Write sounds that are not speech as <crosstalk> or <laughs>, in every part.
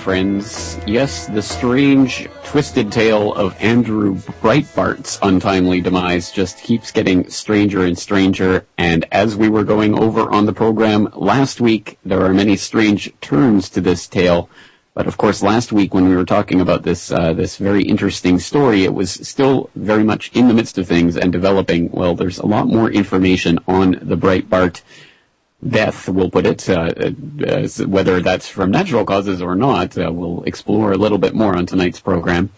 friends. Yes, the strange, twisted tale of Andrew Breitbart's untimely demise just keeps getting stranger and stranger, and as we were going over on the program last week, there are many strange turns to this tale. But of course, last week when we were talking about this uh, this very interesting story, it was still very much in the midst of things and developing. Well, there's a lot more information on the Breitbart death, we'll put it, uh, uh, whether that's from natural causes or not, uh, we'll explore a little bit more on tonight's program.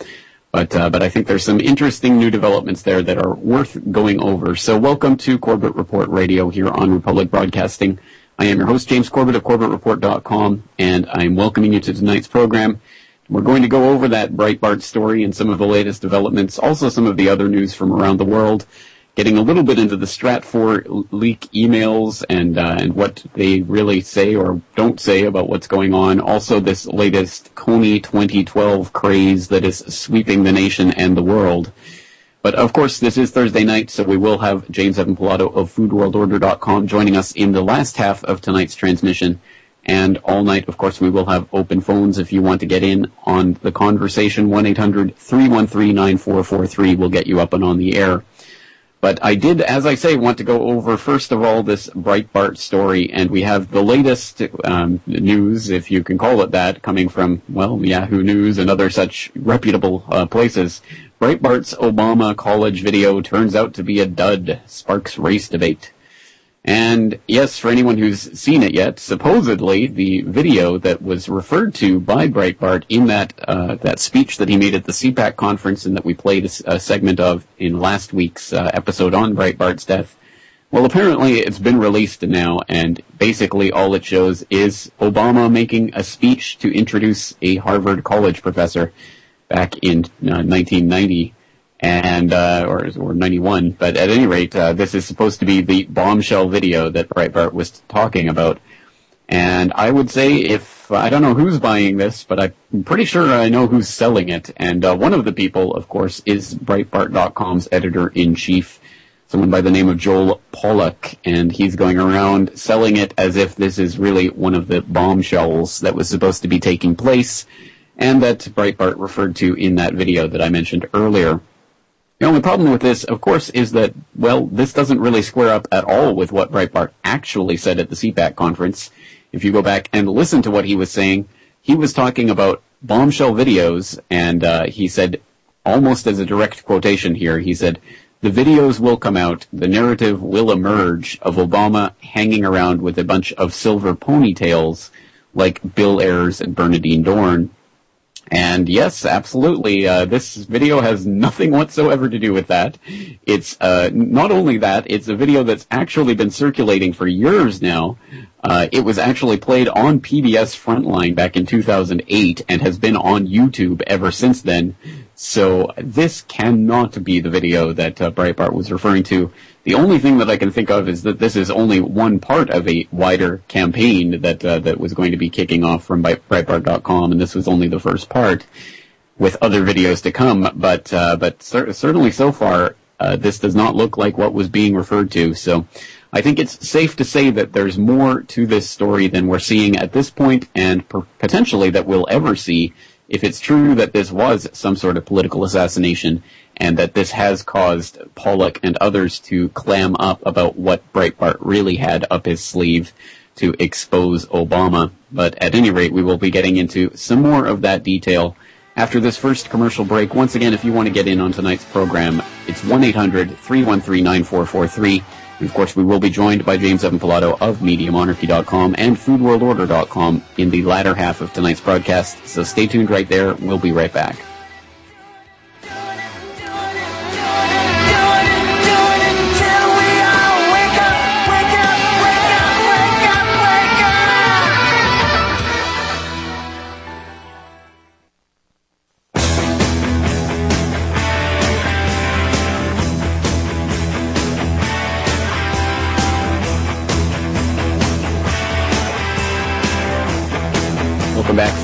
But uh, but I think there's some interesting new developments there that are worth going over. So welcome to Corbett Report Radio here on Republic Broadcasting. I am your host James Corbett of CorbettReport.com, and I'm welcoming you to tonight's program. We're going to go over that Breitbart story and some of the latest developments, also some of the other news from around the world getting a little bit into the Stratfor leak emails and uh, and what they really say or don't say about what's going on. Also, this latest Kony 2012 craze that is sweeping the nation and the world. But of course, this is Thursday night, so we will have James Evan Pilato of FoodWorldOrder.com joining us in the last half of tonight's transmission. And all night, of course, we will have open phones if you want to get in on the conversation. 1-800-313-9443 will get you up and on the air. But I did, as I say, want to go over first of all this Breitbart story, and we have the latest um, news, if you can call it that, coming from well Yahoo News and other such reputable uh, places. Breitbart's Obama college video turns out to be a dud, sparks race debate. And yes, for anyone who's seen it yet, supposedly the video that was referred to by Breitbart in that uh, that speech that he made at the CPAC conference and that we played a, a segment of in last week's uh, episode on Breitbart's death. Well, apparently it's been released now, and basically all it shows is Obama making a speech to introduce a Harvard college professor back in uh, 1990 and uh, or or 91. But at any rate, uh, this is supposed to be the bombshell video that Breitbart was talking about. And I would say if I don't know who's buying this, but I'm pretty sure I know who's selling it. And uh, one of the people, of course, is Breitbart.com's editor in chief, someone by the name of Joel Pollak, and he's going around selling it as if this is really one of the bombshells that was supposed to be taking place, and that Breitbart referred to in that video that I mentioned earlier. The only problem with this, of course, is that, well, this doesn't really square up at all with what Breitbart actually said at the CPAC conference. If you go back and listen to what he was saying, he was talking about bombshell videos, and uh, he said, almost as a direct quotation here, he said, the videos will come out, the narrative will emerge of Obama hanging around with a bunch of silver ponytails like Bill Ayers and Bernardine Dohrn, and yes, absolutely. Uh, this video has nothing whatsoever to do with that. It's uh, not only that; it's a video that's actually been circulating for years now. Uh, it was actually played on PBS Frontline back in 2008 and has been on YouTube ever since then. So this cannot be the video that uh, Breitbart was referring to. The only thing that I can think of is that this is only one part of a wider campaign that uh, that was going to be kicking off from Breitbart.com, and this was only the first part, with other videos to come. But uh, but cer- certainly so far, uh, this does not look like what was being referred to. So I think it's safe to say that there's more to this story than we're seeing at this point, and per- potentially that we'll ever see if it's true that this was some sort of political assassination and that this has caused Pollak and others to clam up about what Breitbart really had up his sleeve to expose Obama. But at any rate, we will be getting into some more of that detail after this first commercial break. Once again, if you want to get in on tonight's program, it's 1-800-313-9443. And of course, we will be joined by James Evan Pilato of MediaMonarchy.com and FoodWorldOrder.com in the latter half of tonight's broadcast. So stay tuned right there. We'll be right back.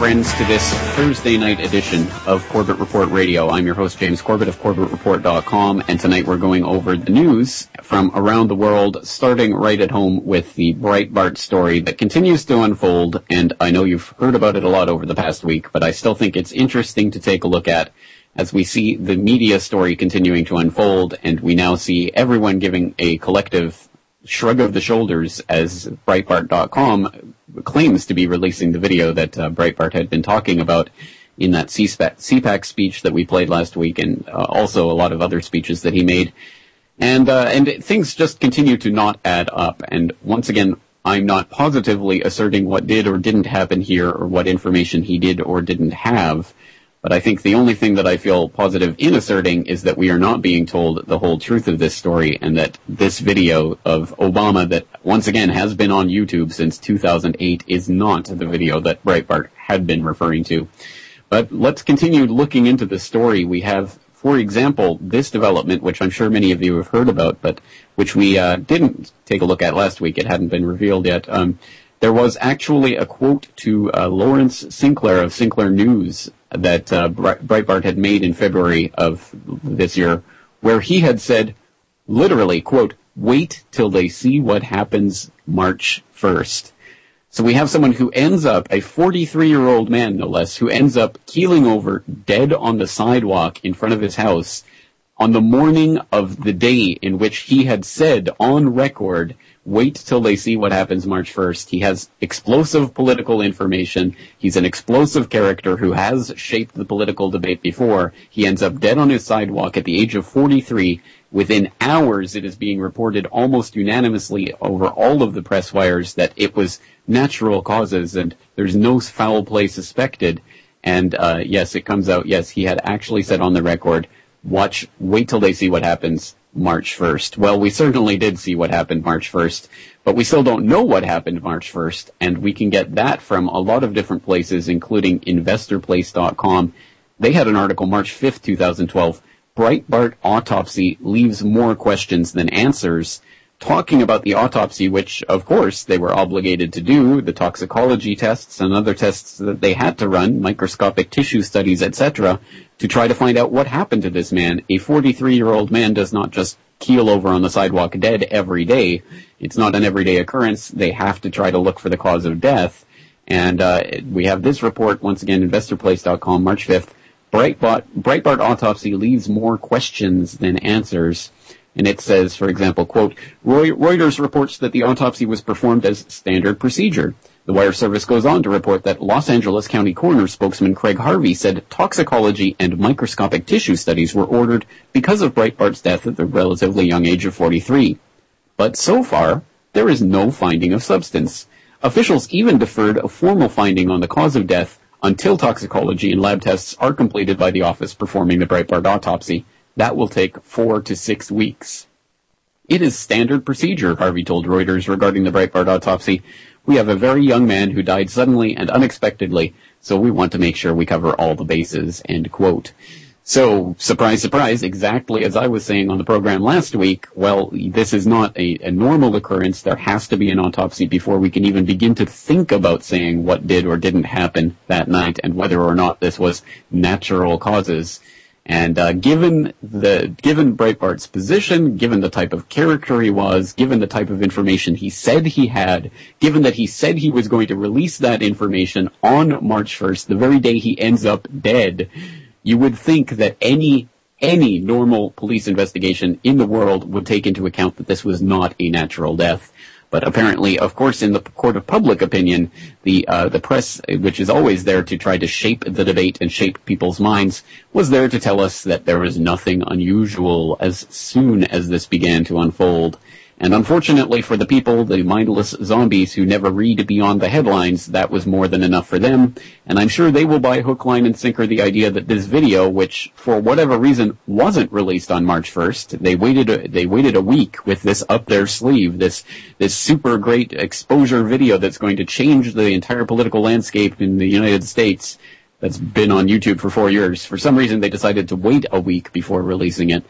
Friends, to this Thursday night edition of Corbett Report Radio. I'm your host, James Corbett of CorbettReport.com, and tonight we're going over the news from around the world, starting right at home with the Breitbart story that continues to unfold, and I know you've heard about it a lot over the past week, but I still think it's interesting to take a look at as we see the media story continuing to unfold, and we now see everyone giving a collective shrug of the shoulders as Breitbart.com claims to be releasing the video that uh, Breitbart had been talking about in that CPAC speech that we played last week, and uh, also a lot of other speeches that he made. And uh, and things just continue to not add up. And once again, I'm not positively asserting what did or didn't happen here, or what information he did or didn't have. But I think the only thing that I feel positive in asserting is that we are not being told the whole truth of this story and that this video of Obama that once again has been on YouTube since 2008 is not the video that Breitbart had been referring to. But let's continue looking into the story. We have, for example, this development, which I'm sure many of you have heard about, but which we uh, didn't take a look at last week. It hadn't been revealed yet. Um, there was actually a quote to uh, Lawrence Sinclair of Sinclair News that uh, Breitbart had made in February of this year, where he had said, literally, quote, wait till they see what happens March 1st. So we have someone who ends up, a 43 year old man no less, who ends up keeling over dead on the sidewalk in front of his house on the morning of the day in which he had said on record wait till they see what happens March 1st. He has explosive political information. He's an explosive character who has shaped the political debate before. He ends up dead on his sidewalk at the age of 43. Within hours, it is being reported almost unanimously over all of the press wires that it was natural causes and there's no foul play suspected. And uh, yes, it comes out. Yes, he had actually said on the record, "Watch, wait till they see what happens." March 1st. Well, we certainly did see what happened March 1st, but we still don't know what happened March 1st, and we can get that from a lot of different places, including investorplace.com. They had an article March 5th, 2012, Breitbart autopsy leaves more questions than answers, talking about the autopsy, which of course they were obligated to do, the toxicology tests and other tests that they had to run, microscopic tissue studies, etc., to try to find out what happened to this man. A 43 year old man does not just keel over on the sidewalk dead every day. It's not an everyday occurrence. They have to try to look for the cause of death. And uh, we have this report, once again, investorplace.com, March 5th. Breitbart, Breitbart autopsy leaves more questions than answers. And it says, for example, quote, Reuters reports that the autopsy was performed as standard procedure. The wire service goes on to report that Los Angeles County coroner spokesman Craig Harvey said toxicology and microscopic tissue studies were ordered because of Breitbart's death at the relatively young age of 43. But so far, there is no finding of substance. Officials even deferred a formal finding on the cause of death until toxicology and lab tests are completed by the office performing the Breitbart autopsy. That will take four to six weeks. It is standard procedure, Harvey told Reuters regarding the Breitbart autopsy. We have a very young man who died suddenly and unexpectedly, so we want to make sure we cover all the bases, end quote. So, surprise, surprise, exactly as I was saying on the program last week, well, this is not a, a, normal occurrence. There has to be an autopsy before we can even begin to think about saying what did or didn't happen that night and whether or not this was natural causes. And uh, given the given Breitbart's position, given the type of character he was, given the type of information he said he had, given that he said he was going to release that information on March 1st, the very day he ends up dead, you would think that any any normal police investigation in the world would take into account that this was not a natural death. But apparently, of course, in the court of public opinion, the uh, the press, which is always there to try to shape the debate and shape people's minds, was there to tell us that there was nothing unusual as soon as this began to unfold. And unfortunately for the people, the mindless zombies who never read beyond the headlines, that was more than enough for them. And I'm sure they will buy hook, line, and sinker the idea that this video, which for whatever reason wasn't released on March 1st, they waited a, they waited a week with this up their sleeve, this this super great exposure video that's going to change the entire political landscape in the United States. That's been on YouTube for four years. For some reason, they decided to wait a week before releasing it.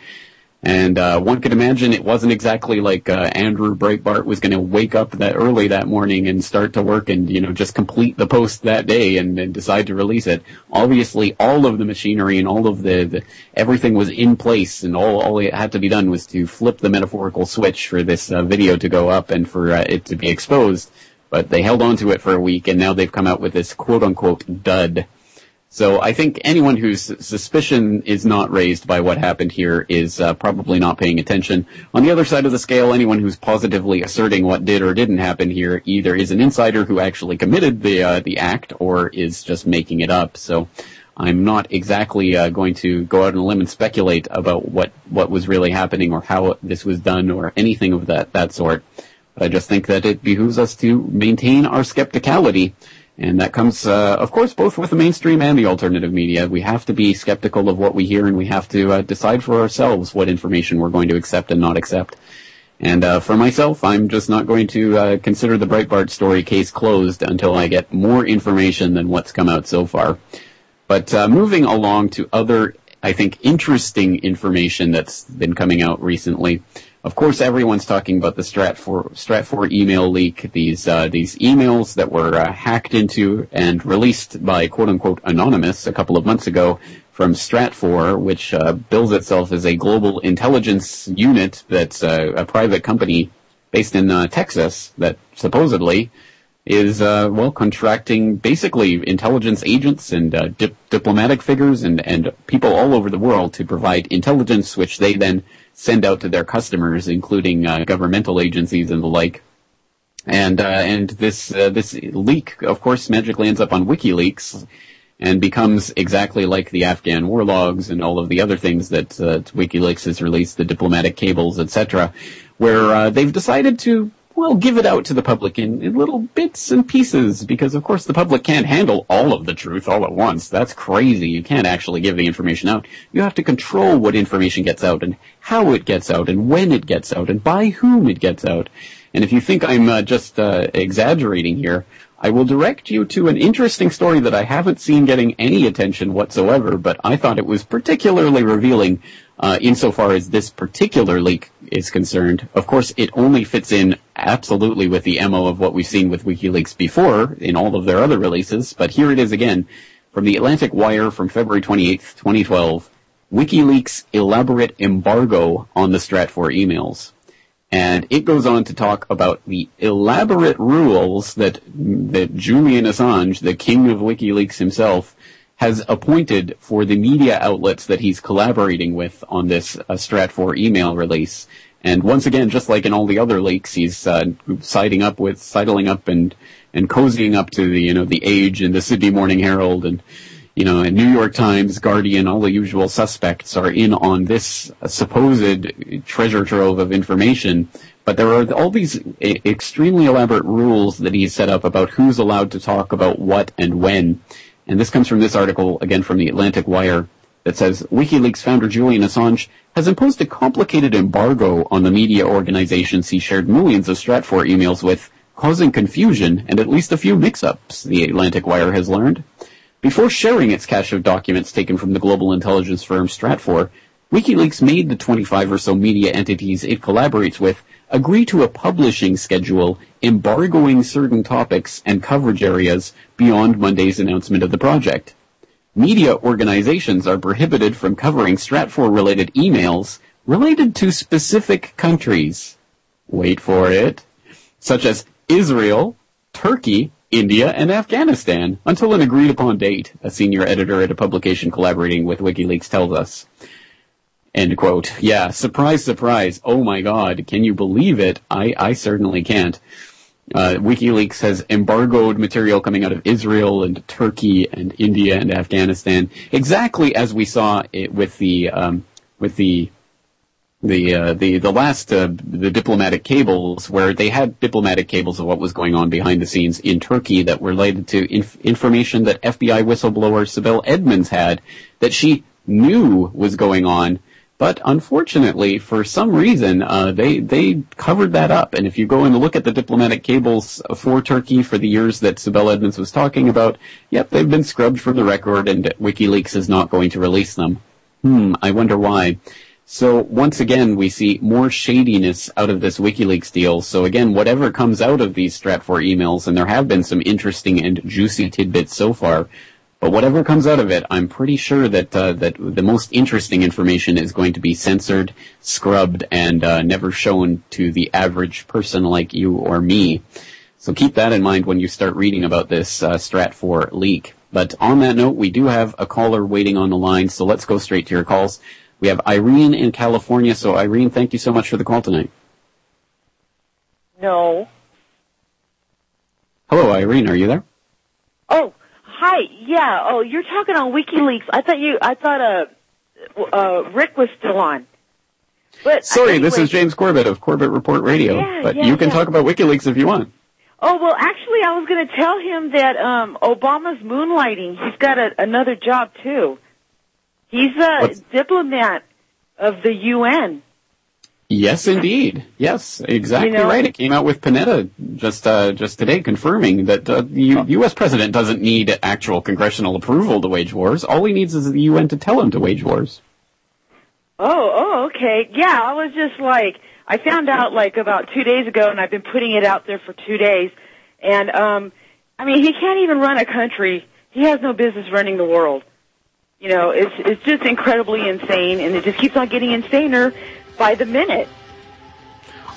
And uh, one could imagine it wasn't exactly like uh, Andrew Breitbart was going to wake up that early that morning and start to work and you know just complete the post that day and, and decide to release it. Obviously, all of the machinery and all of the, the everything was in place, and all all it had to be done was to flip the metaphorical switch for this uh, video to go up and for uh, it to be exposed. But they held on to it for a week, and now they've come out with this quote unquote dud. So I think anyone whose suspicion is not raised by what happened here is uh, probably not paying attention. On the other side of the scale, anyone who's positively asserting what did or didn't happen here either is an insider who actually committed the uh, the act or is just making it up. So I'm not exactly uh, going to go out on a limb and speculate about what what was really happening or how this was done or anything of that that sort. But I just think that it behooves us to maintain our skepticality and that comes, uh, of course, both with the mainstream and the alternative media. We have to be skeptical of what we hear, and we have to uh, decide for ourselves what information we're going to accept and not accept. And uh, for myself, I'm just not going to uh, consider the Breitbart story case closed until I get more information than what's come out so far. But uh, moving along to other, I think, interesting information that's been coming out recently. Of course, everyone's talking about the Stratfor, Stratfor email leak, these, uh, these emails that were uh, hacked into and released by quote unquote anonymous a couple of months ago from Stratfor, which uh, bills itself as a global intelligence unit that's uh, a private company based in uh, Texas that supposedly is uh, well contracting basically intelligence agents and uh, dip- diplomatic figures and and people all over the world to provide intelligence, which they then send out to their customers, including uh, governmental agencies and the like. And uh, and this uh, this leak, of course, magically ends up on WikiLeaks and becomes exactly like the Afghan war logs and all of the other things that uh, WikiLeaks has released, the diplomatic cables, etc., where they've decided to well, give it out to the public in, in, little bits and pieces because, of course, the public can't handle all of the truth all at once. That's crazy. You can't actually give the information out. You have to control what information gets out and how it gets out and when it gets out and by whom it gets out. And if you think I'm uh, just uh, exaggerating here, I will direct you to an interesting story that I haven't seen getting any attention whatsoever, but I thought it was particularly revealing Uh, insofar as this particular leak is concerned. Of course, it only fits in absolutely with the MO of what we've seen with WikiLeaks before in all of their other releases, but here it is again from the Atlantic Wire from February 28th, 2012. WikiLeaks elaborate embargo on the Stratfor emails. And it goes on to talk about the elaborate rules that, that Julian Assange, the king of WikiLeaks himself, has appointed for the media outlets that he's collaborating with on this uh, Stratfor email release. And once again, just like in all the other leaks, he's uh, siding up with, sidling up and and cozying up to the you know the Age and the Sydney Morning Herald and you know and New York Times, Guardian, all the usual suspects are in on this supposed treasure trove of information. But there are all these extremely elaborate rules that he's set up about who's allowed to talk about what and when. And this comes from this article, again from the Atlantic Wire, that says WikiLeaks founder Julian Assange has imposed a complicated embargo on the media organizations he shared millions of Stratfor emails with, causing confusion and at least a few mix-ups, the Atlantic Wire has learned. Before sharing its cache of documents taken from the global intelligence firm Stratfor, WikiLeaks made the 25 or so media entities it collaborates with agree to a publishing schedule embargoing certain topics and coverage areas beyond Monday's announcement of the project. Media organizations are prohibited from covering Stratfor related emails related to specific countries. Wait for it. Such as Israel, Turkey, India, and Afghanistan until an agreed upon date, a senior editor at a publication collaborating with WikiLeaks tells us. End quote. Yeah, surprise, surprise. Oh my god, can you believe it? I, I certainly can't. Uh, WikiLeaks has embargoed material coming out of Israel and Turkey and India and Afghanistan, exactly as we saw it with the um, with the the uh, the the last uh, the diplomatic cables, where they had diplomatic cables of what was going on behind the scenes in Turkey that related to inf- information that FBI whistleblower Sibel Edmonds had that she knew was going on but unfortunately, for some reason, uh, they they covered that up. And if you go and look at the diplomatic cables for Turkey for the years that Sibel Edmonds was talking about, yep, they've been scrubbed from the record, and WikiLeaks is not going to release them. Hmm, I wonder why. So once again, we see more shadiness out of this WikiLeaks deal. So again, whatever comes out of these Stratfor emails, and there have been some interesting and juicy tidbits so far, but whatever comes out of it, I'm pretty sure that uh, that the most interesting information is going to be censored, scrubbed, and uh, never shown to the average person like you or me. So keep that in mind when you start reading about this uh, Stratfor leak. But on that note, we do have a caller waiting on the line, so let's go straight to your calls. We have Irene in California. So Irene, thank you so much for the call tonight. No. Hello, Irene. Are you there? Oh, hi. Yeah. Oh, you're talking on WikiLeaks. I thought you. I thought uh, uh, Rick was still on. But sorry, anyway. this is James Corbett of Corbett Report Radio. Yeah, but yeah, you can yeah. talk about WikiLeaks if you want. Oh well, actually, I was going to tell him that um, Obama's moonlighting. He's got a, another job too. He's a What's... diplomat of the UN. Yes, indeed. Yes, exactly you know, right. It came out with Panetta just uh, just today, confirming that uh, the U- U.S. president doesn't need actual congressional approval to wage wars. All he needs is the UN to tell him to wage wars. Oh, oh, okay. Yeah, I was just like, I found out like about two days ago, and I've been putting it out there for two days. And um, I mean, he can't even run a country. He has no business running the world. You know, it's it's just incredibly insane, and it just keeps on getting insaner by the minute.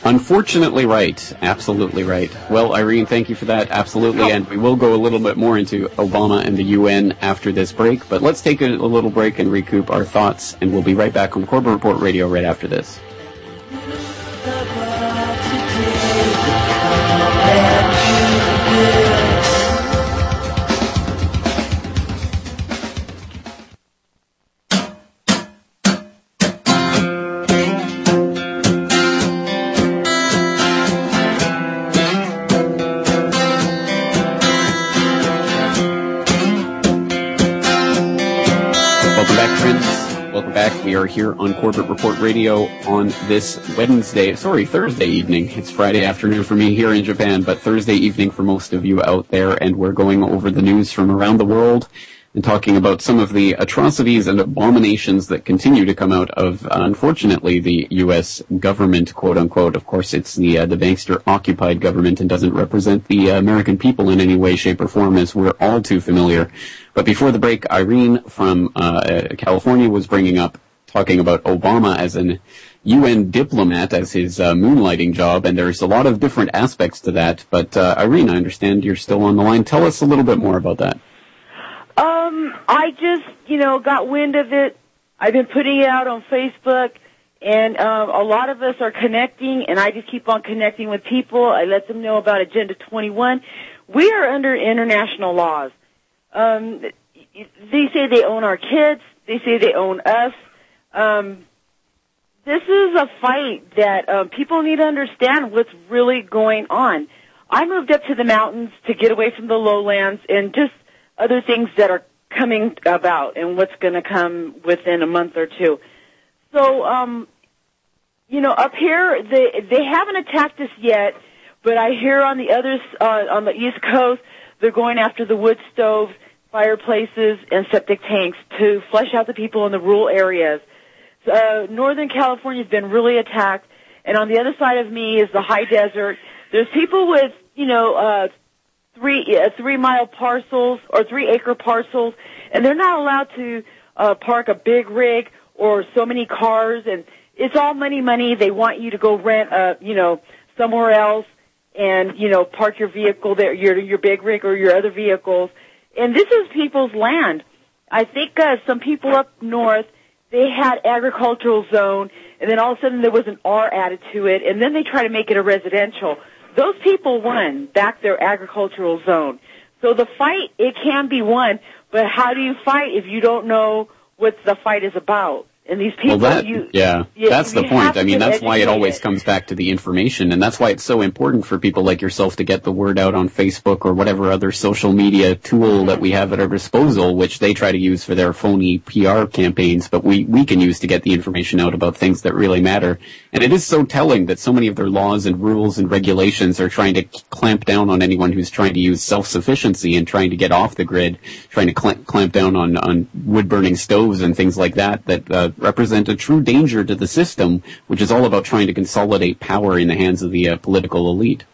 Unfortunately, right. Absolutely right. Well, Irene, thank you for that. Absolutely. And we will go a little bit more into Obama and the UN after this break. But let's take a, a little break and recoup our thoughts. And we'll be right back on Corbett Report Radio right after this. We are here on Corbett Report Radio on this Wednesday, sorry, Thursday evening. It's Friday afternoon for me here in Japan, but Thursday evening for most of you out there, and we're going over the news from around the world and talking about some of the atrocities and abominations that continue to come out of, unfortunately, the U.S. government, quote unquote. Of course, it's the uh, the bankster occupied government and doesn't represent the uh, American people in any way, shape, or form, as we're all too familiar. But before the break, Irene from uh, California was bringing up talking about Obama as an UN diplomat as his uh, moonlighting job, and there's a lot of different aspects to that. But uh, Irene, I understand you're still on the line. Tell us a little bit more about that. Um, I just, you know, got wind of it. I've been putting it out on Facebook, and um, a lot of us are connecting, and I just keep on connecting with people. I let them know about Agenda 21. We are under international laws. Um, they say they own our kids. They say they own us. Um, this is a fight that um, people need to understand what's really going on. I moved up to the mountains to get away from the lowlands and just other things that are coming about and what's going to come within a month or two. So, um, you know, up here they they haven't attacked us yet, but I hear on the others uh, on the East Coast they're going after the wood stoves, fireplaces, and septic tanks to flush out the people in the rural areas. Uh, Northern California has been really attacked, and on the other side of me is the high desert. There's people with you know uh, three uh, three mile parcels or three acre parcels, and they're not allowed to uh, park a big rig or so many cars, and it's all money, money. They want you to go rent a you know somewhere else and you know park your vehicle there, your your big rig or your other vehicles, and this is people's land. I think uh, some people up north they had agricultural zone, and then all of a sudden there was an R added to it, and then they try to make it a residential. Those people won back their agricultural zone. So the fight, it can be won, but how do you fight if you don't know what the fight is about? And these people, well, that, you, yeah, you, that's the point. I mean, that's why it always educated. comes back to the information, and that's why it's so important for people like yourself to get the word out on Facebook or whatever other social media tool that we have at our disposal, which they try to use for their phony PR campaigns, but we, we can use to get the information out about things that really matter. And it is so telling that so many of their laws and rules and regulations are trying to clamp down on anyone who's trying to use self-sufficiency and trying to get off the grid, trying to clamp, clamp down on, on wood-burning stoves and things like that, that uh, represent a true danger to the system, which is all about trying to consolidate power in the hands of the uh, political elite.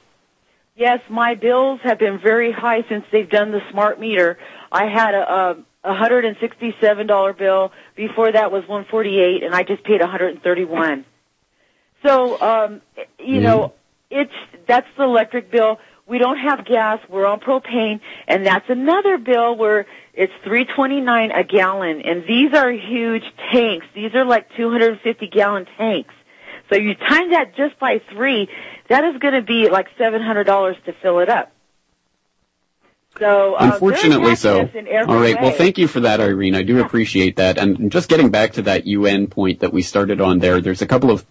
Yes, my bills have been very high since they've done the smart meter. I had a, a $167 bill. Before that was 148 and I just paid 131. So, um, you know, it's, that's the electric bill. We don't have gas. We're on propane and that's another bill where it's 329 a gallon and these are huge tanks. These are like 250 gallon tanks. So you times that just by three, that is going to be like $700 to fill it up. So, uh, Unfortunately so. All right. Way. Well, thank you for that, Irene. I do appreciate that. And just getting back to that UN point that we started on there, there's a couple of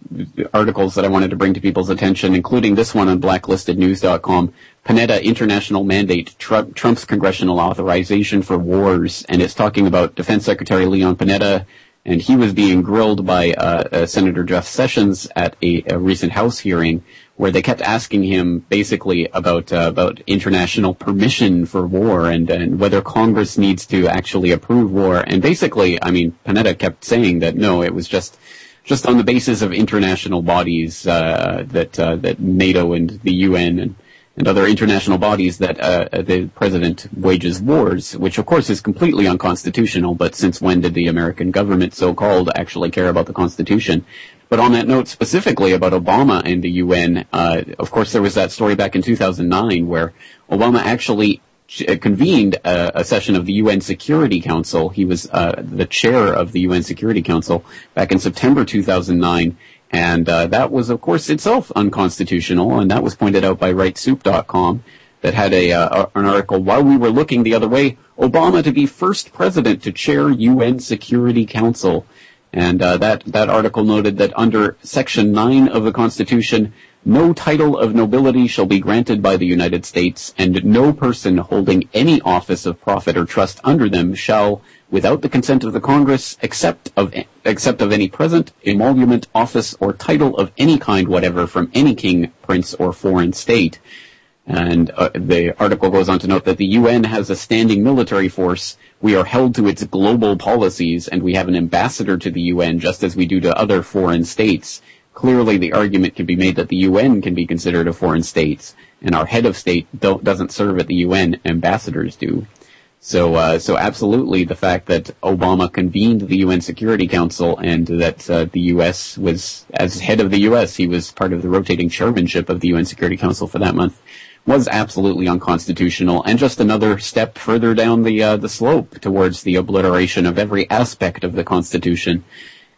articles that I wanted to bring to people's attention, including this one on blacklistednews.com. Panetta International Mandate, Trump, Trump's Congressional Authorization for Wars. And it's talking about Defense Secretary Leon Panetta, and he was being grilled by uh, uh, Senator Jeff Sessions at a, a, recent House hearing where they kept asking him basically about uh, about international permission for war and, and whether Congress needs to actually approve war. And basically, I mean, Panetta kept saying that no, it was just just on the basis of international bodies uh, that uh, that NATO and the UN and and other international bodies that uh, the president wages wars, which of course is completely unconstitutional. But since when did the American government, so-called, actually care about the Constitution? But on that note, specifically about Obama and the UN, uh, of course, there was that story back in 2009 where Obama actually uh, convened a, a, session of the UN Security Council. He was uh, the chair of the UN Security Council back in September 2009, and uh, that was, of course, itself unconstitutional, and that was pointed out by RightScoop.com that had a uh, an article while we were looking the other way, Obama to be first president to chair UN Security Council. And uh, that that article noted that under Section 9 of the Constitution, no title of nobility shall be granted by the United States, and no person holding any office of profit or trust under them shall, without the consent of the Congress, except of except of any present emolument, office, or title of any kind whatever from any king, prince, or foreign state. And uh, the article goes on to note that the UN has a standing military force. We are held to its global policies, and we have an ambassador to the UN, just as we do to other foreign states. Clearly, the argument can be made that the UN can be considered a foreign state, and our head of state doesn't serve at the UN; ambassadors do. So, uh, so absolutely, the fact that Obama convened the UN Security Council and that uh, the U.S. was, as head of the U.S., he was part of the rotating chairmanship of the UN Security Council for that month was absolutely unconstitutional and just another step further down the uh, the slope towards the obliteration of every aspect of the Constitution.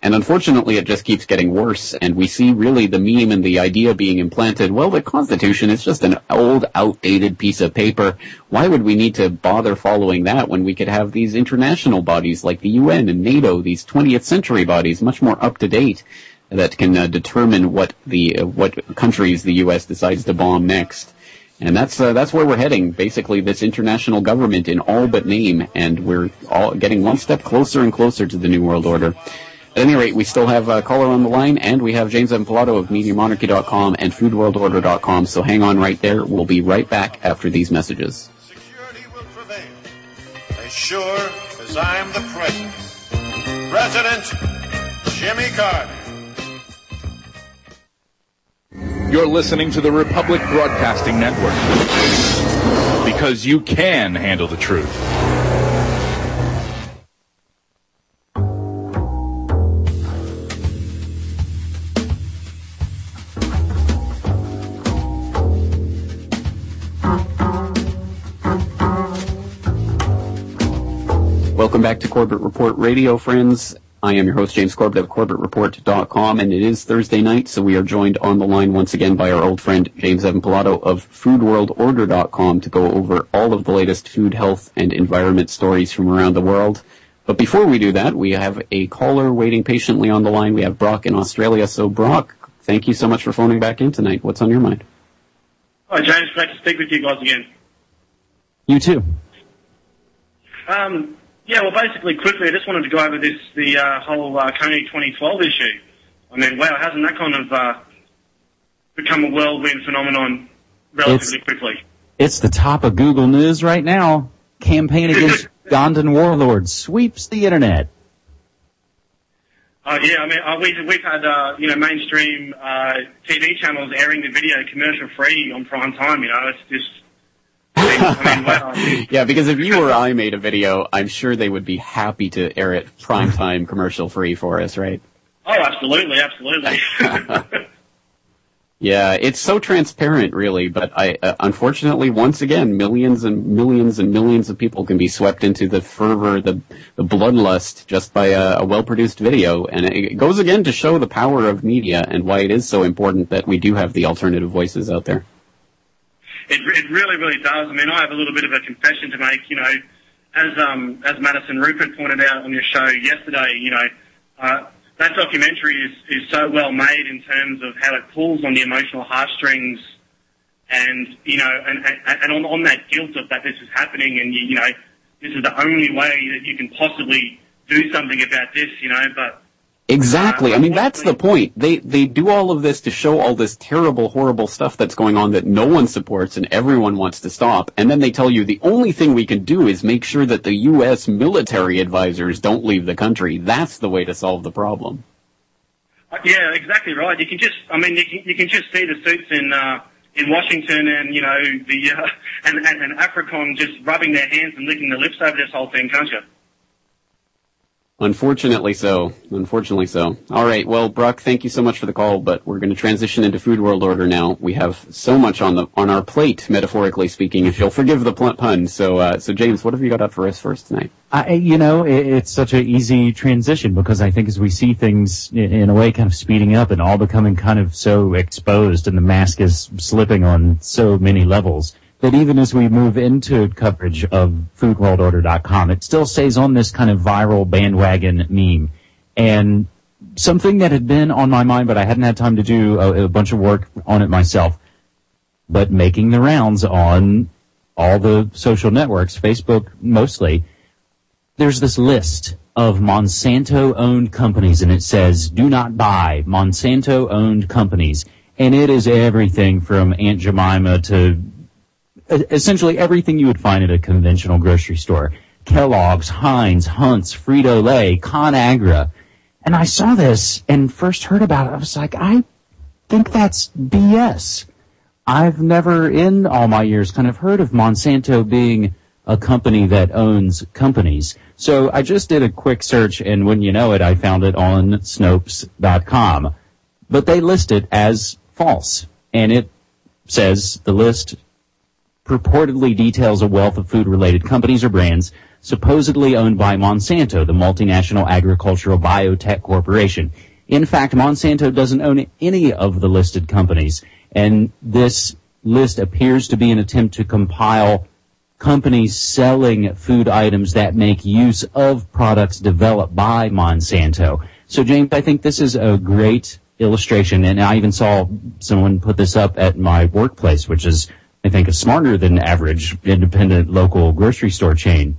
And unfortunately, it just keeps getting worse, and we see really the meme and the idea being implanted. Well, the Constitution is just an old, outdated piece of paper. Why would we need to bother following that when we could have these international bodies like the UN and NATO, these 20th century bodies, much more up to date, that can uh, determine what the uh, what countries the U.S. decides to bomb next? And that's uh, that's where we're heading. Basically, this international government in all but name, and we're all getting one step closer and closer to the new world order. At any rate, we still have a caller on the line, and we have James Evan Pilato of MediaMonarchy.com and FoodWorldOrder.com. So hang on right there. We'll be right back after these messages. Security will prevail, as sure as I'm the president. President Jimmy Carter. You're listening to the Republic Broadcasting Network because you can handle the truth. Welcome back to Corbett Report Radio, friends. I am your host, James Corbett of CorbettReport.com, and it is Thursday night, so we are joined on the line once again by our old friend, James Evan Pilato of FoodWorldOrder.com to go over all of the latest food, health, and environment stories from around the world. But before we do that, we have a caller waiting patiently on the line. We have Brock in Australia. So, Brock, thank you so much for phoning back in tonight. What's on your mind? Hi, James. Great to speak with you guys again. You too. Um, yeah, well, basically, quickly, I just wanted to go over this the uh, whole uh, Kony 2012 issue. I mean, wow, hasn't that kind of uh, become a whirlwind phenomenon relatively it's, quickly? It's the top of Google News right now. Campaign against <laughs> Ugandan warlords sweeps the internet. Uh, yeah, I mean, uh, we, we've had, uh, you know, mainstream uh, TV channels airing the video commercial free on prime time, you know, it's just. I mean, wow. yeah, because if you or I made a video, I'm sure they would be happy to air it prime time commercial free for us, right? Oh, absolutely, absolutely. <laughs> Yeah, it's so transparent, really. But I, uh, unfortunately, once again, millions and millions and millions of people can be swept into the fervor, the, the bloodlust, just by a, a well-produced video. And it goes again to show the power of media and why it is so important that we do have the alternative voices out there. It, it really, really does. I mean, I have a little bit of a confession to make. You know, as um, as Madison Ruppert pointed out on your show yesterday, you know. Uh, that documentary is, is so well made in terms of how it pulls on the emotional heartstrings and, you know, and, and, on, on that guilt of that this is happening and, you, you know, this is the only way that you can possibly do something about this, you know, but Exactly. I mean, that's the point. They they do all of this to show all this terrible, horrible stuff that's going on that no one supports and everyone wants to stop. And then they tell you the only thing we can do is make sure that the U.S. military advisors don't leave the country. That's the way to solve the problem. Uh, yeah, exactly right. You can just, I mean, you can, you can just see the suits in uh, in Washington and you know the uh, and, and and AFRICOM just rubbing their hands and licking their lips over this whole thing, can't you? Unfortunately so. Unfortunately so. All right. Well, Brock, thank you so much for the call, but we're going to transition into Food World Order now. We have so much on the on our plate, metaphorically speaking, if you'll forgive the pun. So, uh, so James, what have you got up for us first tonight? I, you know, it, it's such an easy transition because I think as we see things in, in a way kind of speeding up and all becoming kind of so exposed and the mask is slipping on so many levels, that even as we move into coverage of foodworldorder.com, it still stays on this kind of viral bandwagon meme. And something that had been on my mind, but I hadn't had time to do a, a bunch of work on it myself, but making the rounds on all the social networks, Facebook mostly, there's this list of Monsanto owned companies and it says, do not buy Monsanto owned companies. And it is everything from Aunt Jemima to essentially everything you would find at a conventional grocery store. Kellogg's, Heinz, Hunt's, Frito-Lay, ConAgra. And I saw this and first heard about it. I was like, I think that's BS. I've never in all my years kind of heard of Monsanto being a company that owns companies. So I just did a quick search and when you know it, I found it on Snopes.com. But they list it as false. And it says the list purportedly details a wealth of food-related companies or brands supposedly owned by Monsanto, the multinational agricultural biotech corporation. In fact, Monsanto doesn't own any of the listed companies, and this list appears to be an attempt to compile companies selling food items that make use of products developed by Monsanto. So James, I think this is a great illustration, and I even saw someone put this up at my workplace, which is I think, a smarter than average independent local grocery store chain.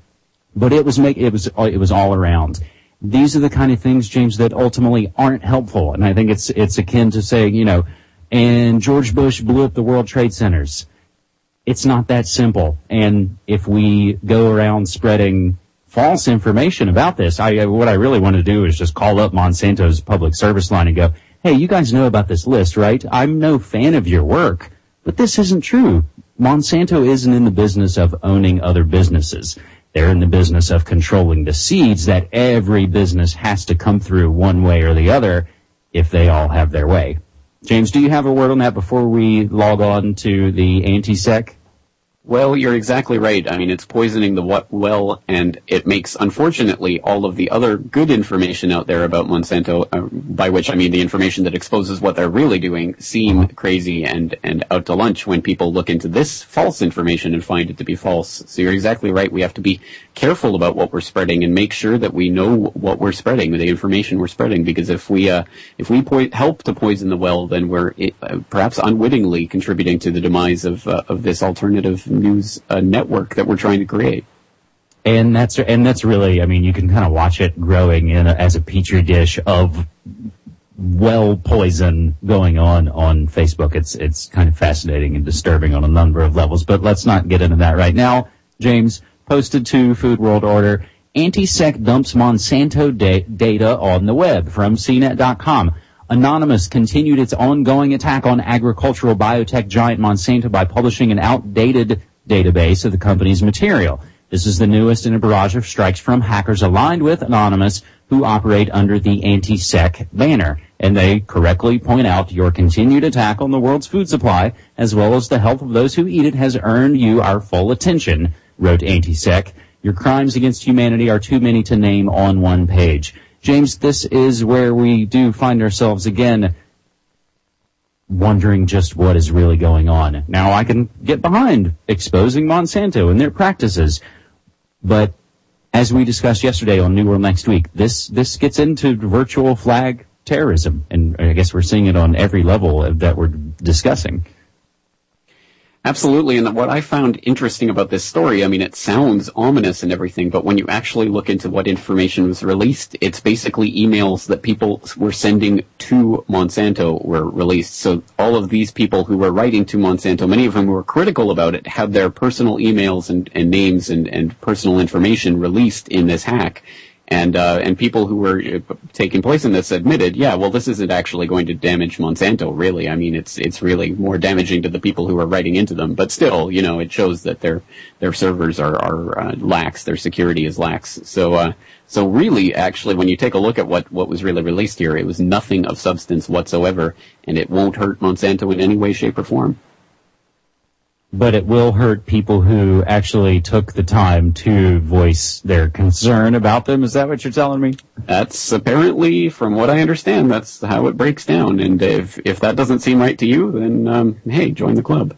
But it was make, it was, it was all around. These are the kind of things, James, that ultimately aren't helpful. And I think it's, it's akin to saying, you know, and George Bush blew up the World Trade Centers. It's not that simple. And if we go around spreading false information about this, I, what I really want to do is just call up Monsanto's public service line and go, hey, you guys know about this list, right? I'm no fan of your work but this isn't true. Monsanto isn't in the business of owning other businesses. They're in the business of controlling the seeds that every business has to come through one way or the other if they all have their way. James, do you have a word on that before we log on to the anti-sec? Well, you're exactly right. I mean, it's poisoning the well, and it makes, unfortunately, all of the other good information out there about Monsanto, uh, by which I mean the information that exposes what they're really doing, seem crazy and, and out to lunch when people look into this false information and find it to be false. So you're exactly right. We have to be careful about what we're spreading and make sure that we know what we're spreading, the information we're spreading, because if we, uh, if we po- help to poison the well, then we're uh, perhaps unwittingly contributing to the demise of, uh, of this alternative news uh, network that we're trying to create. And that's and that's really, I mean, you can kind of watch it growing in a, as a petri dish of well poison going on on Facebook. It's it's kind of fascinating and disturbing on a number of levels. But let's not get into that right now. James posted to Food World Order. Antisec dumps Monsanto da- data on the web from CNET.com. Anonymous continued its ongoing attack on agricultural biotech giant Monsanto by publishing an outdated database of the company's material. This is the newest in a barrage of strikes from hackers aligned with Anonymous who operate under the anti-sec banner. And they correctly point out your continued attack on the world's food supply, as well as the health of those who eat it, has earned you our full attention, wrote anti-sec. Your crimes against humanity are too many to name on one page. James, this is where we do find ourselves again wondering just what is really going on. Now I can get behind exposing Monsanto and their practices, but as we discussed yesterday on New World Next Week, this, this gets into virtual flag terrorism, and I guess we're seeing it on every level that we're discussing. Absolutely, and what I found interesting about this story, I mean, it sounds ominous and everything, but when you actually look into what information was released, it's basically emails that people were sending to Monsanto were released. So all of these people who were writing to Monsanto, many of them were critical about it, had their personal emails and, and names and, and personal information released in this hack and uh, and people who were uh, taking place in this admitted, yeah, well, this isn't actually going to damage Monsanto, really. I mean, it's it's really more damaging to the people who are writing into them. But still, you know, it shows that their their servers are are uh, lax, their security is lax. So uh, so really, actually, when you take a look at what what was really released here, it was nothing of substance whatsoever, and it won't hurt Monsanto in any way, shape, or form but it will hurt people who actually took the time to voice their concern about them. Is that what you're telling me? That's apparently, from what I understand, that's how it breaks down. And if if that doesn't seem right to you, then um, hey, join the club.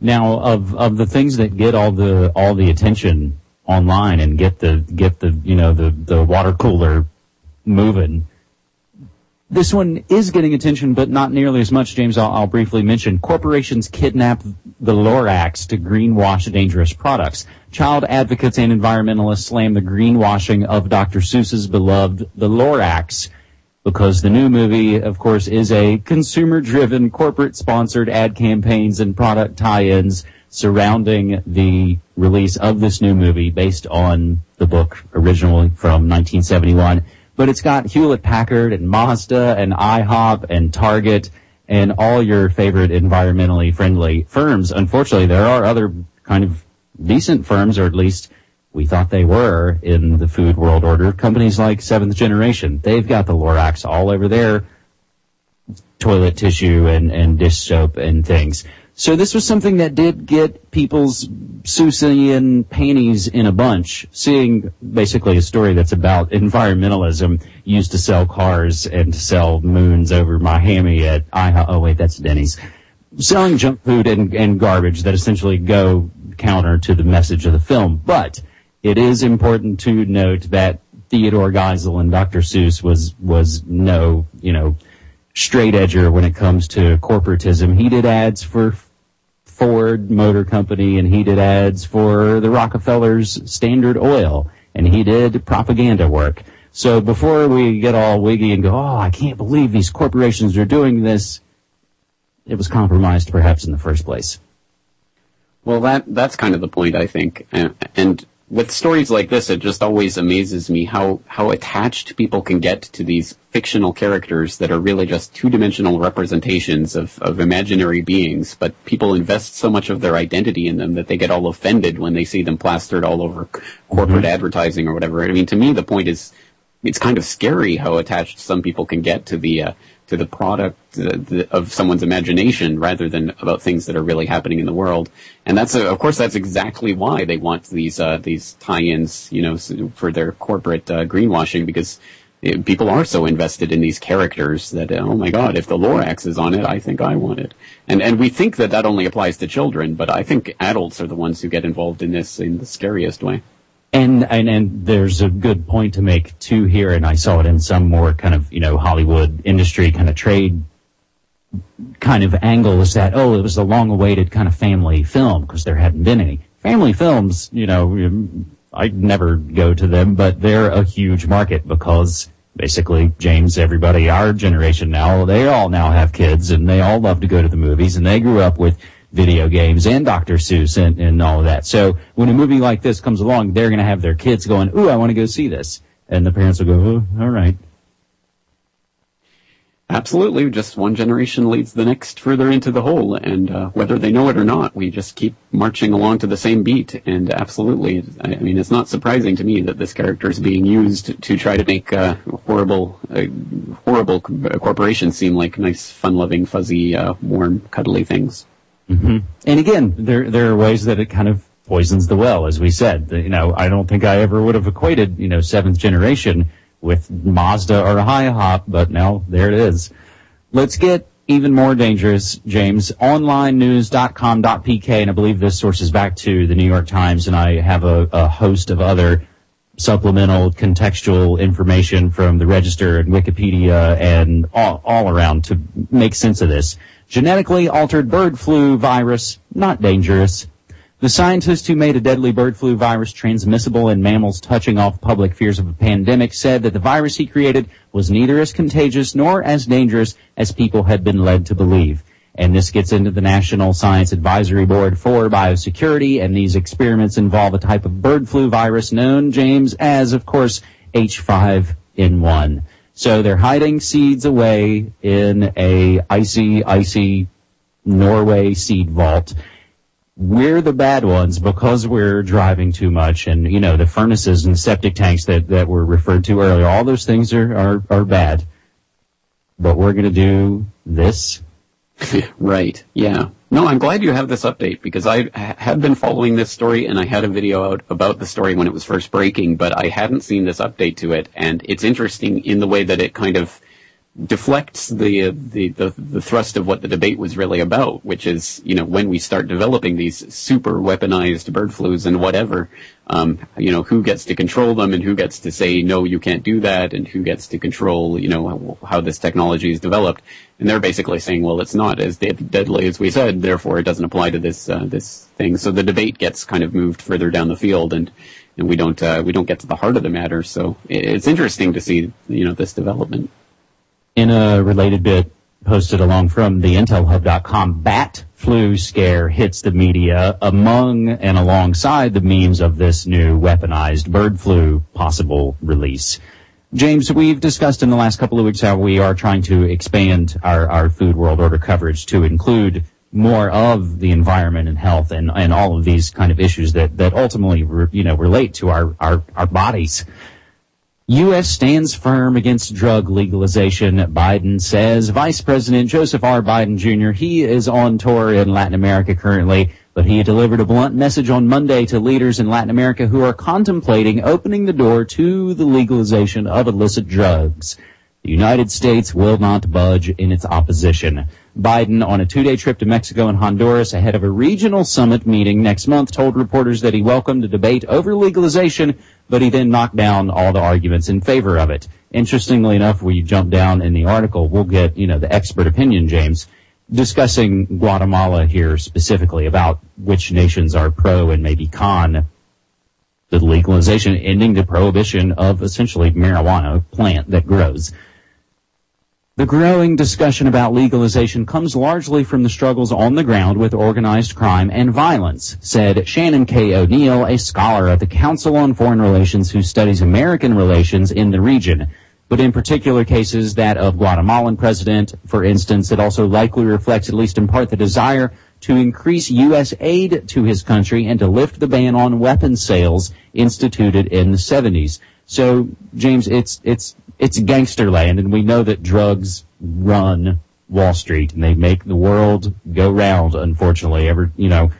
Now, of of the things that get all the all the attention online and get the get the you know the the water cooler moving this one is getting attention, but not nearly as much, James. I'll, I'll, briefly mention. Corporations kidnap the Lorax to greenwash dangerous products. Child advocates and environmentalists slam the greenwashing of Dr. Seuss's beloved The Lorax because the new movie, of course, is a consumer-driven, corporate-sponsored ad campaigns and product tie-ins surrounding the release of this new movie based on the book originally from 1971 but it's got Hewlett Packard and Mazda and IHOP and Target and all your favorite environmentally friendly firms. Unfortunately, there are other kind of decent firms, or at least we thought they were in the food world order. Companies like Seventh Generation, they've got the Lorax all over their toilet tissue and, and dish soap and things. So this was something that did get people's Seussian panties in a bunch, seeing basically a story that's about environmentalism used to sell cars and to sell Moons Over My Hammy at IHOP. Oh wait, that's Denny's. Selling junk food and, and garbage that essentially go counter to the message of the film. But it is important to note that Theodore Geisel and Dr. Seuss was, was no, you know, straight edger when it comes to corporatism. He did ads for Ford Motor Company and he did ads for the Rockefellers Standard Oil and he did propaganda work. So before we get all wiggy and go, oh, I can't believe these corporations are doing this, it was compromised perhaps in the first place. Well, that that's kind of the point, I think. And, and with stories like this, it just always amazes me how, how attached people can get to these fictional characters that are really just two-dimensional representations of, of imaginary beings, but people invest so much of their identity in them that they get all offended when they see them plastered all over corporate mm-hmm. advertising or whatever. I mean, to me, the point is, it's kind of scary how attached some people can get to the, uh, to the product uh, of someone's imagination rather than about things that are really happening in the world. And that's, a, of course, that's exactly why they want these uh, these tie-ins, you know, for their corporate uh, greenwashing because it, people are so invested in these characters that oh my god, if the Lorax is on it, I think I want it. And and we think that that only applies to children, but I think adults are the ones who get involved in this in the scariest way. And, and and there's a good point to make too here, and I saw it in some more kind of you know Hollywood industry kind of trade kind of angle is that oh it was a long-awaited kind of family film because there hadn't been any family films. You know, I never go to them, but they're a huge market because basically James, everybody our generation now, they all now have kids and they all love to go to the movies and they grew up with video games and Dr. Seuss and, and all of that. So when a movie like this comes along, they're going to have their kids going, "Ooh, I want to go see this," and the parents will go, "Oh, all right." Absolutely, just one generation leads the next further into the hole, and uh, whether they know it or not, we just keep marching along to the same beat. And absolutely, I mean, it's not surprising to me that this character is being used to try to make uh, horrible, uh, horrible corporations seem like nice, fun-loving, fuzzy, uh, warm, cuddly things. Mm-hmm. And again, there there are ways that it kind of poisons the well, as we said. You know, I don't think I ever would have equated, you know, seventh generation with Mazda or a IHOP, but now there it is. Let's get even more dangerous, James. OnlineNews.com.pk, and I believe this sources back to the New York Times, and I have a, a host of other supplemental contextual information from the Register and Wikipedia and all, all around to make sense of this. Genetically altered bird flu virus, not dangerous. The scientist who made a deadly bird flu virus transmissible in mammals touching off public fears of a pandemic said that the virus he created was neither as contagious nor as dangerous as people had been led to believe. And this gets into the National Science Advisory Board for Biosecurity, and these experiments involve a type of bird flu virus known, James, as, of course, H5N1. So they're hiding seeds away in a icy, icy Norway seed vault. We're the bad ones because we're driving too much and you know the furnaces and septic tanks that, that were referred to earlier all those things are, are, are bad. But we're going to do this <laughs> right yeah. No i'm glad you have this update because i had been following this story and i had a video out about the story when it was first breaking but i hadn't seen this update to it and it's interesting in the way that it kind of deflects the, the, the, the, thrust of what the debate was really about, which is, you know, when we start developing these super weaponized bird flus and whatever, um, you know, who gets to control them and who gets to say, no, you can't do that and who gets to control, you know, how this technology is developed. And they're basically saying, well, it's not as deadly as we said, therefore it doesn't apply to this, uh, this thing. So the debate gets kind of moved further down the field and, and we don't, uh, we don't get to the heart of the matter. So it's interesting to see, you know, this development in a related bit posted along from the intelhub.com, bat flu scare hits the media among and alongside the memes of this new weaponized bird flu possible release. James, we've discussed in the last couple of weeks how we are trying to expand our, our food world order coverage to include more of the environment and health and, and all of these kind of issues that, that ultimately, re, you know, relate to our, our, our bodies. U.S. stands firm against drug legalization, Biden says. Vice President Joseph R. Biden Jr., he is on tour in Latin America currently, but he delivered a blunt message on Monday to leaders in Latin America who are contemplating opening the door to the legalization of illicit drugs. The United States will not budge in its opposition. Biden, on a two-day trip to Mexico and Honduras ahead of a regional summit meeting next month, told reporters that he welcomed a debate over legalization, but he then knocked down all the arguments in favor of it. Interestingly enough, we jump down in the article, we'll get, you know, the expert opinion, James, discussing Guatemala here specifically about which nations are pro and maybe con the legalization, ending the prohibition of essentially marijuana plant that grows. The growing discussion about legalization comes largely from the struggles on the ground with organized crime and violence, said Shannon K. O'Neill, a scholar at the Council on Foreign Relations who studies American relations in the region. But in particular cases, that of Guatemalan president, for instance, it also likely reflects, at least in part, the desire to increase U.S. aid to his country and to lift the ban on weapons sales instituted in the 70s. So, James, it's, it's it's gangster land, and we know that drugs run Wall Street, and they make the world go round. Unfortunately, ever you know,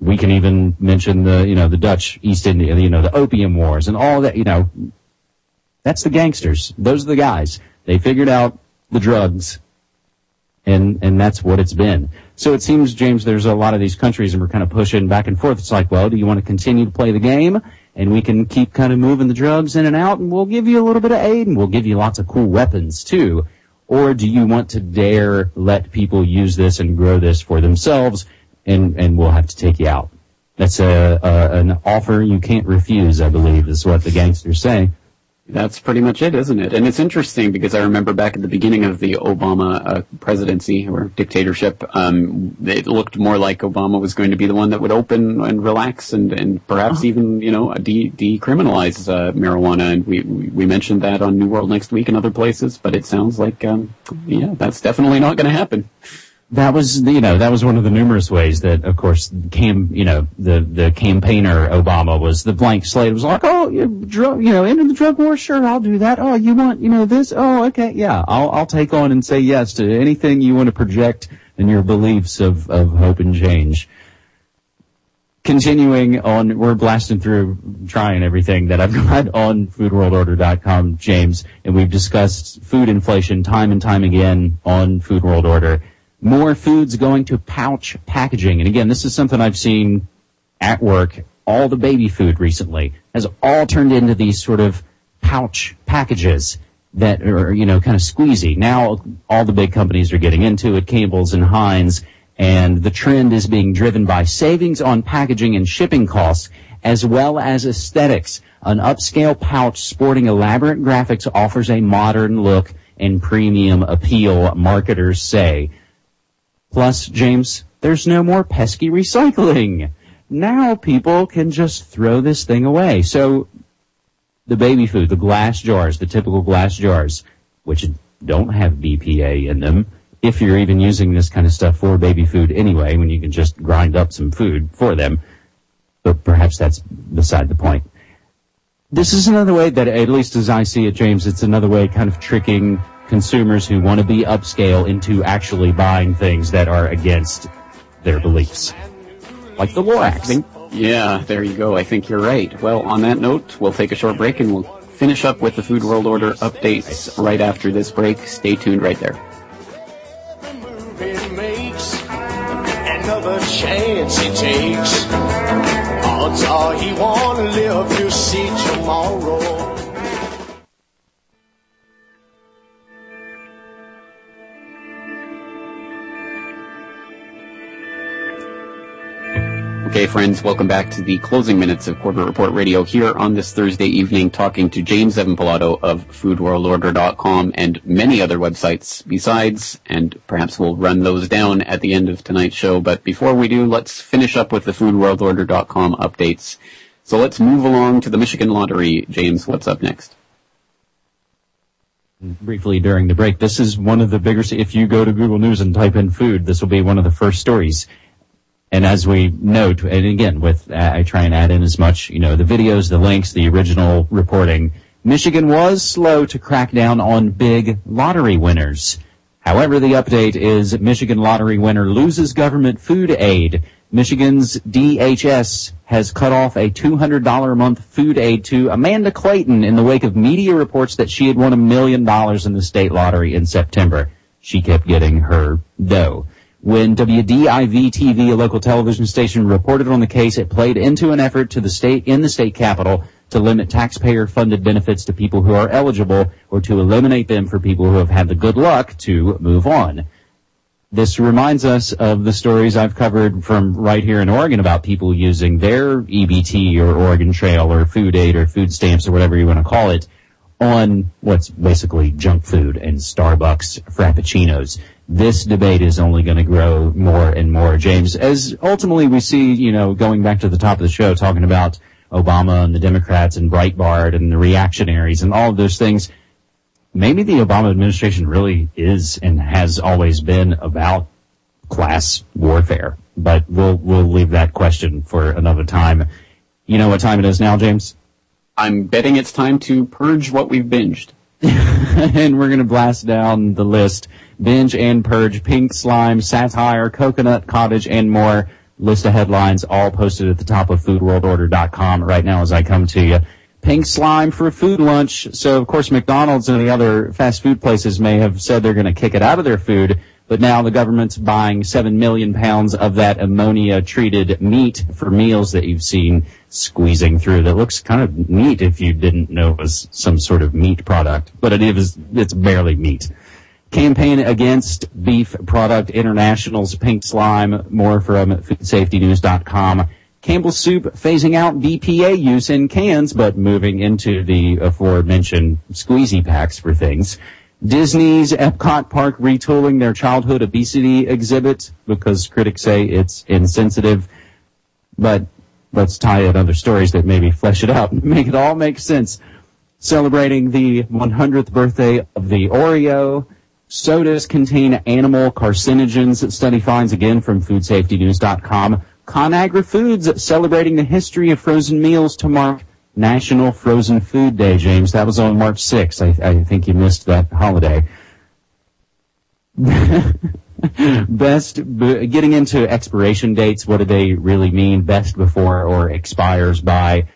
we can even mention the you know the Dutch East India, you know, the opium wars, and all that. You know, that's the gangsters. Those are the guys. They figured out the drugs, and and that's what it's been. So it seems, James, there's a lot of these countries, and we're kind of pushing back and forth. It's like, well, do you want to continue to play the game? And we can keep kind of moving the drugs in and out and we'll give you a little bit of aid and we'll give you lots of cool weapons too. Or do you want to dare let people use this and grow this for themselves and, and we'll have to take you out? That's a, a, an offer you can't refuse, I believe, is what the gangsters say. That's pretty much it, isn't it? And it's interesting because I remember back at the beginning of the Obama uh, presidency or dictatorship, um, it looked more like Obama was going to be the one that would open and relax and, and perhaps uh-huh. even, you know, de- decriminalize uh, marijuana. And we, we mentioned that on New World Next Week and other places, but it sounds like, um, yeah, that's definitely not going to happen that was you know that was one of the numerous ways that of course came you know the the campaigner Obama was the blank slate it was like oh you drug you know into the drug war? Sure I'll do that. Oh you want you know this? Oh okay yeah I'll I'll take on and say yes to anything you want to project in your beliefs of of hope and change. Continuing on we're blasting through trying everything that I've <laughs> got on foodworldorder.com James and we've discussed food inflation time and time again on Food World Order more foods going to pouch packaging. And again, this is something I've seen at work. All the baby food recently has all turned into these sort of pouch packages that are, you know, kind of squeezy. Now all the big companies are getting into it, Campbell's and Heinz, and the trend is being driven by savings on packaging and shipping costs as well as aesthetics. An upscale pouch sporting elaborate graphics offers a modern look and premium appeal, marketers say. Plus, James, there's no more pesky recycling. Now people can just throw this thing away. So the baby food, the glass jars, the typical glass jars, which don't have BPA in them, if you're even using this kind of stuff for baby food anyway, when you can just grind up some food for them. But perhaps that's beside the point. This is another way that, at least as I see it, James, it's another way kind of tricking consumers who want to be upscale into actually buying things that are against their beliefs. Like the Lorax. Think, yeah, there you go. I think you're right. Well, on that note, we'll take a short break and we'll finish up with the Food World Order updates right after this break. Stay tuned right there. Another chance he takes. Odds are he won't live to see tomorrow. Okay, friends, welcome back to the closing minutes of Corbett Report Radio here on this Thursday evening, talking to James Evan Pilato of FoodWorldOrder.com and many other websites besides, and perhaps we'll run those down at the end of tonight's show. But before we do, let's finish up with the FoodWorldOrder.com updates. So let's move along to the Michigan Lottery. James, what's up next? briefly during the break. This is one of the bigger, if you go to Google News and type in food, this will be one of the first stories. And as we note, and again, with I try and add in as much, you know, the videos, the links, the original reporting. Michigan was slow to crack down on big lottery winners. However, the update is Michigan lottery winner loses government food aid. Michigan's DHS has cut off a $200 a month food aid to Amanda Clayton in the wake of media reports that she had won a million dollars in the state lottery in September. She kept getting her dough. When WDIV TV, a local television station, reported on the case, it played into an effort to the state in the state capital to limit taxpayer funded benefits to people who are eligible or to eliminate them for people who have had the good luck to move on. This reminds us of the stories I've covered from right here in Oregon about people using their EBT or Oregon Trail or food aid or food stamps or whatever you want to call it on what's basically junk food and Starbucks frappuccinos this debate is only going to grow more and more, James. As ultimately we see, you know, going back to the top of the show, talking about Obama and the Democrats and Breitbart and the reactionaries and all of those things, maybe the Obama administration really is and has always been about class warfare. But we'll we'll leave that question for another time. You know what time it is now, James? I'm betting it's time to purge what we've binged. <laughs> and we're going to blast down the list binge and purge, pink slime, satire, coconut cottage, and more. List of headlines all posted at the top of foodworldorder.com right now as I come to you. Pink slime for a food lunch. So of course McDonald's and the other fast food places may have said they're going to kick it out of their food, but now the government's buying seven million pounds of that ammonia treated meat for meals that you've seen squeezing through that looks kind of neat if you didn't know it was some sort of meat product, but it is, it's barely meat. Campaign against Beef Product International's pink slime. More from foodsafetynews.com. Campbell's Soup phasing out BPA use in cans, but moving into the aforementioned squeezy packs for things. Disney's Epcot Park retooling their childhood obesity exhibit because critics say it's insensitive. But let's tie in other stories that maybe flesh it out and <laughs> make it all make sense. Celebrating the 100th birthday of the Oreo. Sodas contain animal carcinogens. Study finds again from foodsafetynews.com. ConAgra Foods celebrating the history of frozen meals to mark National Frozen Food Day, James. That was on March 6th. I, I think you missed that holiday. <laughs> best, getting into expiration dates, what do they really mean? Best before or expires by?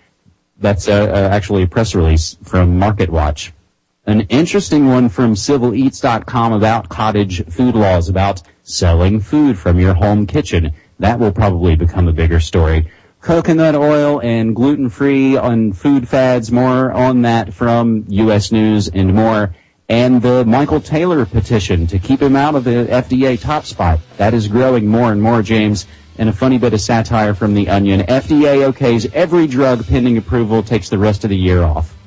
That's uh, uh, actually a press release from MarketWatch. An interesting one from CivilEats.com about cottage food laws, about selling food from your home kitchen. That will probably become a bigger story. Coconut oil and gluten-free on food fads, more on that from U.S. News and more. And the Michael Taylor petition to keep him out of the FDA top spot. That is growing more and more, James. And a funny bit of satire from The Onion. FDA okays every drug pending approval, takes the rest of the year off.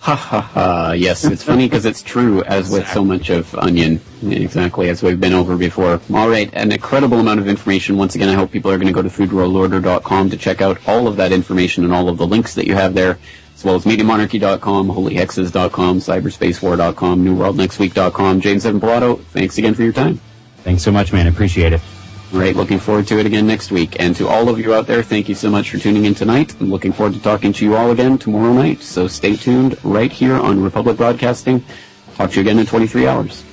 Ha ha ha. Yes, it's funny because it's true, as with so much of Onion. Exactly, as we've been over before. All right, an incredible amount of information. Once again, I hope people are going to go to foodworldorder.com to check out all of that information and all of the links that you have there, as well as MediaMonarchy.com, HolyHexes.com, CyberspaceWar.com, NewWorldNextWeek.com. James Evan Pilato, thanks again for your time. Thanks so much, man. Appreciate it. Right, looking forward to it again next week. And to all of you out there, thank you so much for tuning in tonight. I'm looking forward to talking to you all again tomorrow night. So stay tuned right here on Republic Broadcasting. Talk to you again in 23 hours.